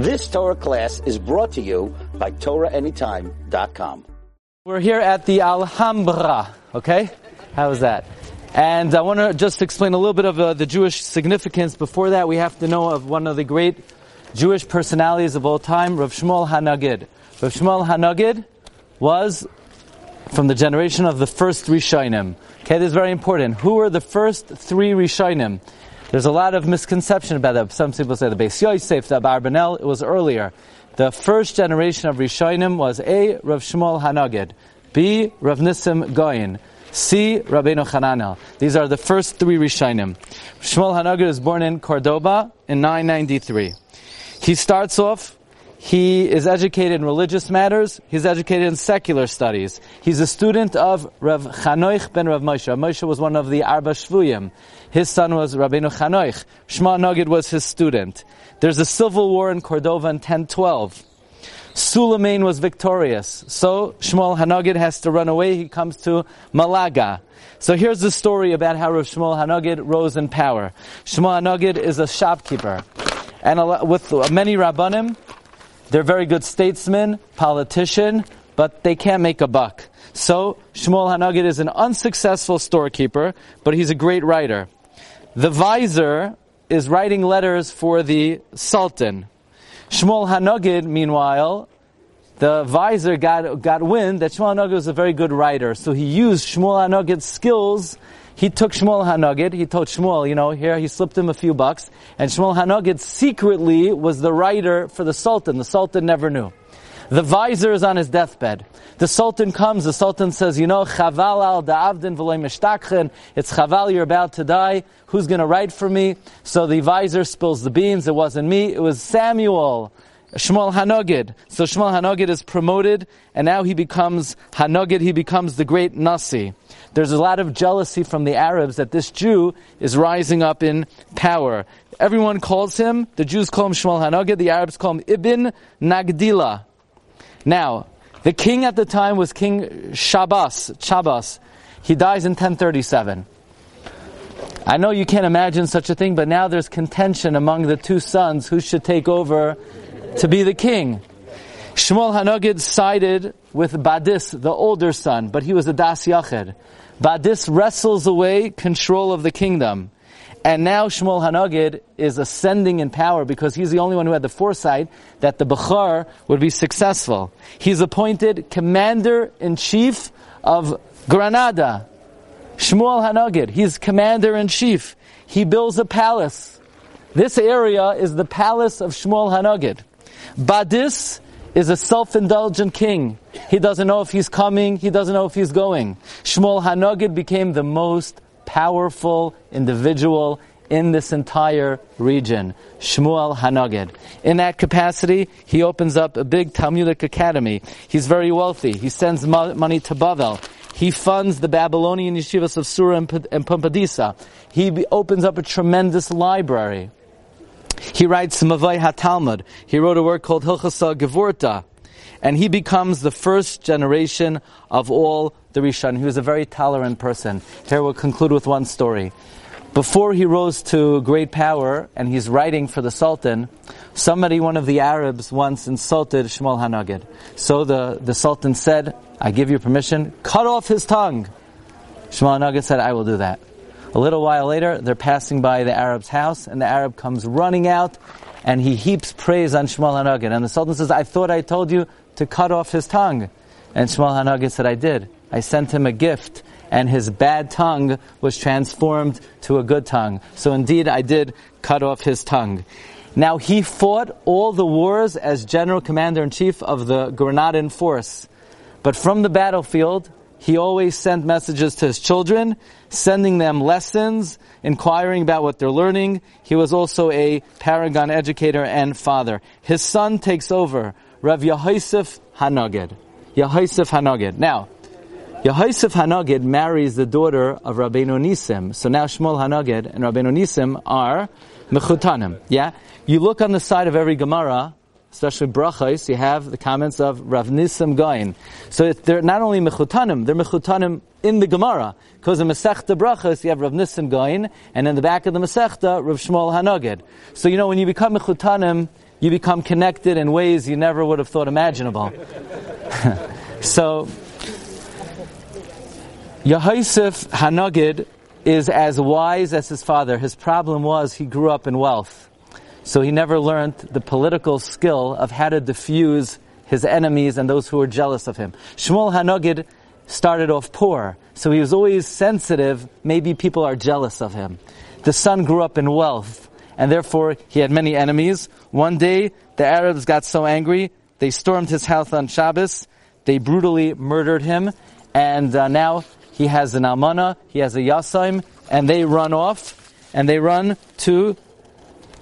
This Torah class is brought to you by TorahAnytime.com. We're here at the Alhambra, okay? How is that? And I want to just explain a little bit of uh, the Jewish significance. Before that, we have to know of one of the great Jewish personalities of all time, Rav Shmuel Hanagid. Rav Shmuel Hanagid was from the generation of the first Rishonim. Okay, this is very important. Who were the first three Rishonim? There's a lot of misconception about that. Some people say the Beis Yosef, the Abarbanel, it was earlier. The first generation of Rishonim was A. Rav Shmuel Hanagid, B. Rav Nissim Gaon, C. Rabbeinu Hananel. These are the first three Rishonim. Shmuel Hanagid was born in Cordoba in 993. He starts off he is educated in religious matters. He's educated in secular studies. He's a student of Rav Chanoich ben Rav Moshe. Moshe was one of the Arba Shvuyim. His son was Rabbeinu Chanoich. Shmuel Hanagid was his student. There's a civil war in Cordova in 1012. Suleiman was victorious. So Shmuel Hanagid has to run away. He comes to Malaga. So here's the story about how Rav Shmuel Hanagid rose in power. Shmuel Hanagid is a shopkeeper. And with many Rabbanim, they're very good statesmen, politician, but they can't make a buck. So Shmuel Hanagid is an unsuccessful storekeeper, but he's a great writer. The vizier is writing letters for the sultan. Shmuel Hanagid, meanwhile, the vizier got, got wind that Shmuel Hanagid was a very good writer, so he used Shmuel Hanagid's skills he took Shmuel Hanagid, he told Shmuel, you know, here he slipped him a few bucks, and Shmuel Hanagid secretly was the writer for the Sultan. The Sultan never knew. The vizier is on his deathbed. The Sultan comes, the Sultan says, you know, Chaval al da'avdin v'loy it's Chaval, you're about to die, who's gonna write for me? So the vizier spills the beans, it wasn't me, it was Samuel. Shmuel Hanogid. So Shmuel Hanogid is promoted, and now he becomes Hanogid, he becomes the great Nasi. There's a lot of jealousy from the Arabs that this Jew is rising up in power. Everyone calls him, the Jews call him Shmuel Hanogid, the Arabs call him Ibn Nagdila. Now, the king at the time was King Shabbas, Shabbas. He dies in 1037. I know you can't imagine such a thing, but now there's contention among the two sons who should take over to be the king. Shmuel Hanogid sided with Badis, the older son, but he was a Das Yachid. Badis wrestles away control of the kingdom. And now Shmuel Hanogid is ascending in power because he's the only one who had the foresight that the Bukhar would be successful. He's appointed commander in chief of Granada. Shmuel Hanogid, he's commander in chief. He builds a palace. This area is the palace of Shmuel Hanogid. Badis is a self-indulgent king. He doesn't know if he's coming, he doesn't know if he's going. Shmuel Hanogid became the most powerful individual in this entire region. Shmuel Hanogid. In that capacity, he opens up a big Talmudic academy. He's very wealthy. He sends money to Bavel. He funds the Babylonian yeshivas of Sura and Pumbedisa. He opens up a tremendous library. He writes Mavai HaTalmud. He wrote a work called Hilchasa Gevurta. And he becomes the first generation of all the Rishon. He was a very tolerant person. Here we'll conclude with one story. Before he rose to great power and he's writing for the Sultan, somebody, one of the Arabs, once insulted Shmuel Hanagid. So the, the Sultan said, I give you permission, cut off his tongue. Shmuel Hanagid said, I will do that. A little while later, they're passing by the Arab's house, and the Arab comes running out, and he heaps praise on Shmuel Hanagid. And the Sultan says, I thought I told you to cut off his tongue. And Shmuel Hanagid said, I did. I sent him a gift, and his bad tongue was transformed to a good tongue. So indeed, I did cut off his tongue. Now, he fought all the wars as general commander in chief of the Granadan force. But from the battlefield, he always sent messages to his children, sending them lessons, inquiring about what they're learning. He was also a paragon educator and father. His son takes over, Rav Yehoisef Hanoged. Yehoisef Hanoged. Now, Yehoisef Hanoged marries the daughter of Rabbeinu Nisim. So now Shmuel Hanoged and Rabbeinu Nisim are mechutanim. Yeah? You look on the side of every Gemara, especially brachos, you have the comments of Rav Nisim Gaon. So they're not only mechutanim, they're mechutanim in the Gemara. Because in Masechta brachos, you have Rav Nisim Gaon, and in the back of the Masechta, Rav Shmuel Hanoged. So you know, when you become mechutanim, you become connected in ways you never would have thought imaginable. so, Yehoshaphat Hanagid is as wise as his father. His problem was he grew up in wealth. So he never learned the political skill of how to diffuse his enemies and those who were jealous of him. Shmuel Hanagid started off poor, so he was always sensitive. Maybe people are jealous of him. The son grew up in wealth, and therefore he had many enemies. One day, the Arabs got so angry, they stormed his house on Shabbos, they brutally murdered him, and uh, now he has an almana, he has a yasaim, and they run off, and they run to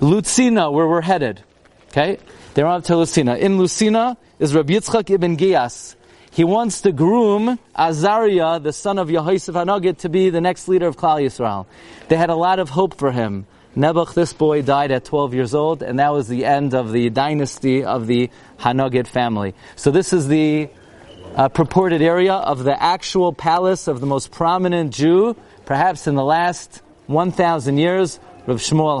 Lucena, where we're headed. Okay? They run up to Lucena. In Lucena is Rabbi Yitzchak ibn Giyas. He wants to groom Azariah, the son of Yehoshaphat Hanagid, to be the next leader of Klal Yisrael. They had a lot of hope for him. Nebuch, this boy, died at 12 years old, and that was the end of the dynasty of the Hanagid family. So this is the uh, purported area of the actual palace of the most prominent Jew, perhaps in the last 1,000 years, Rav Shmuel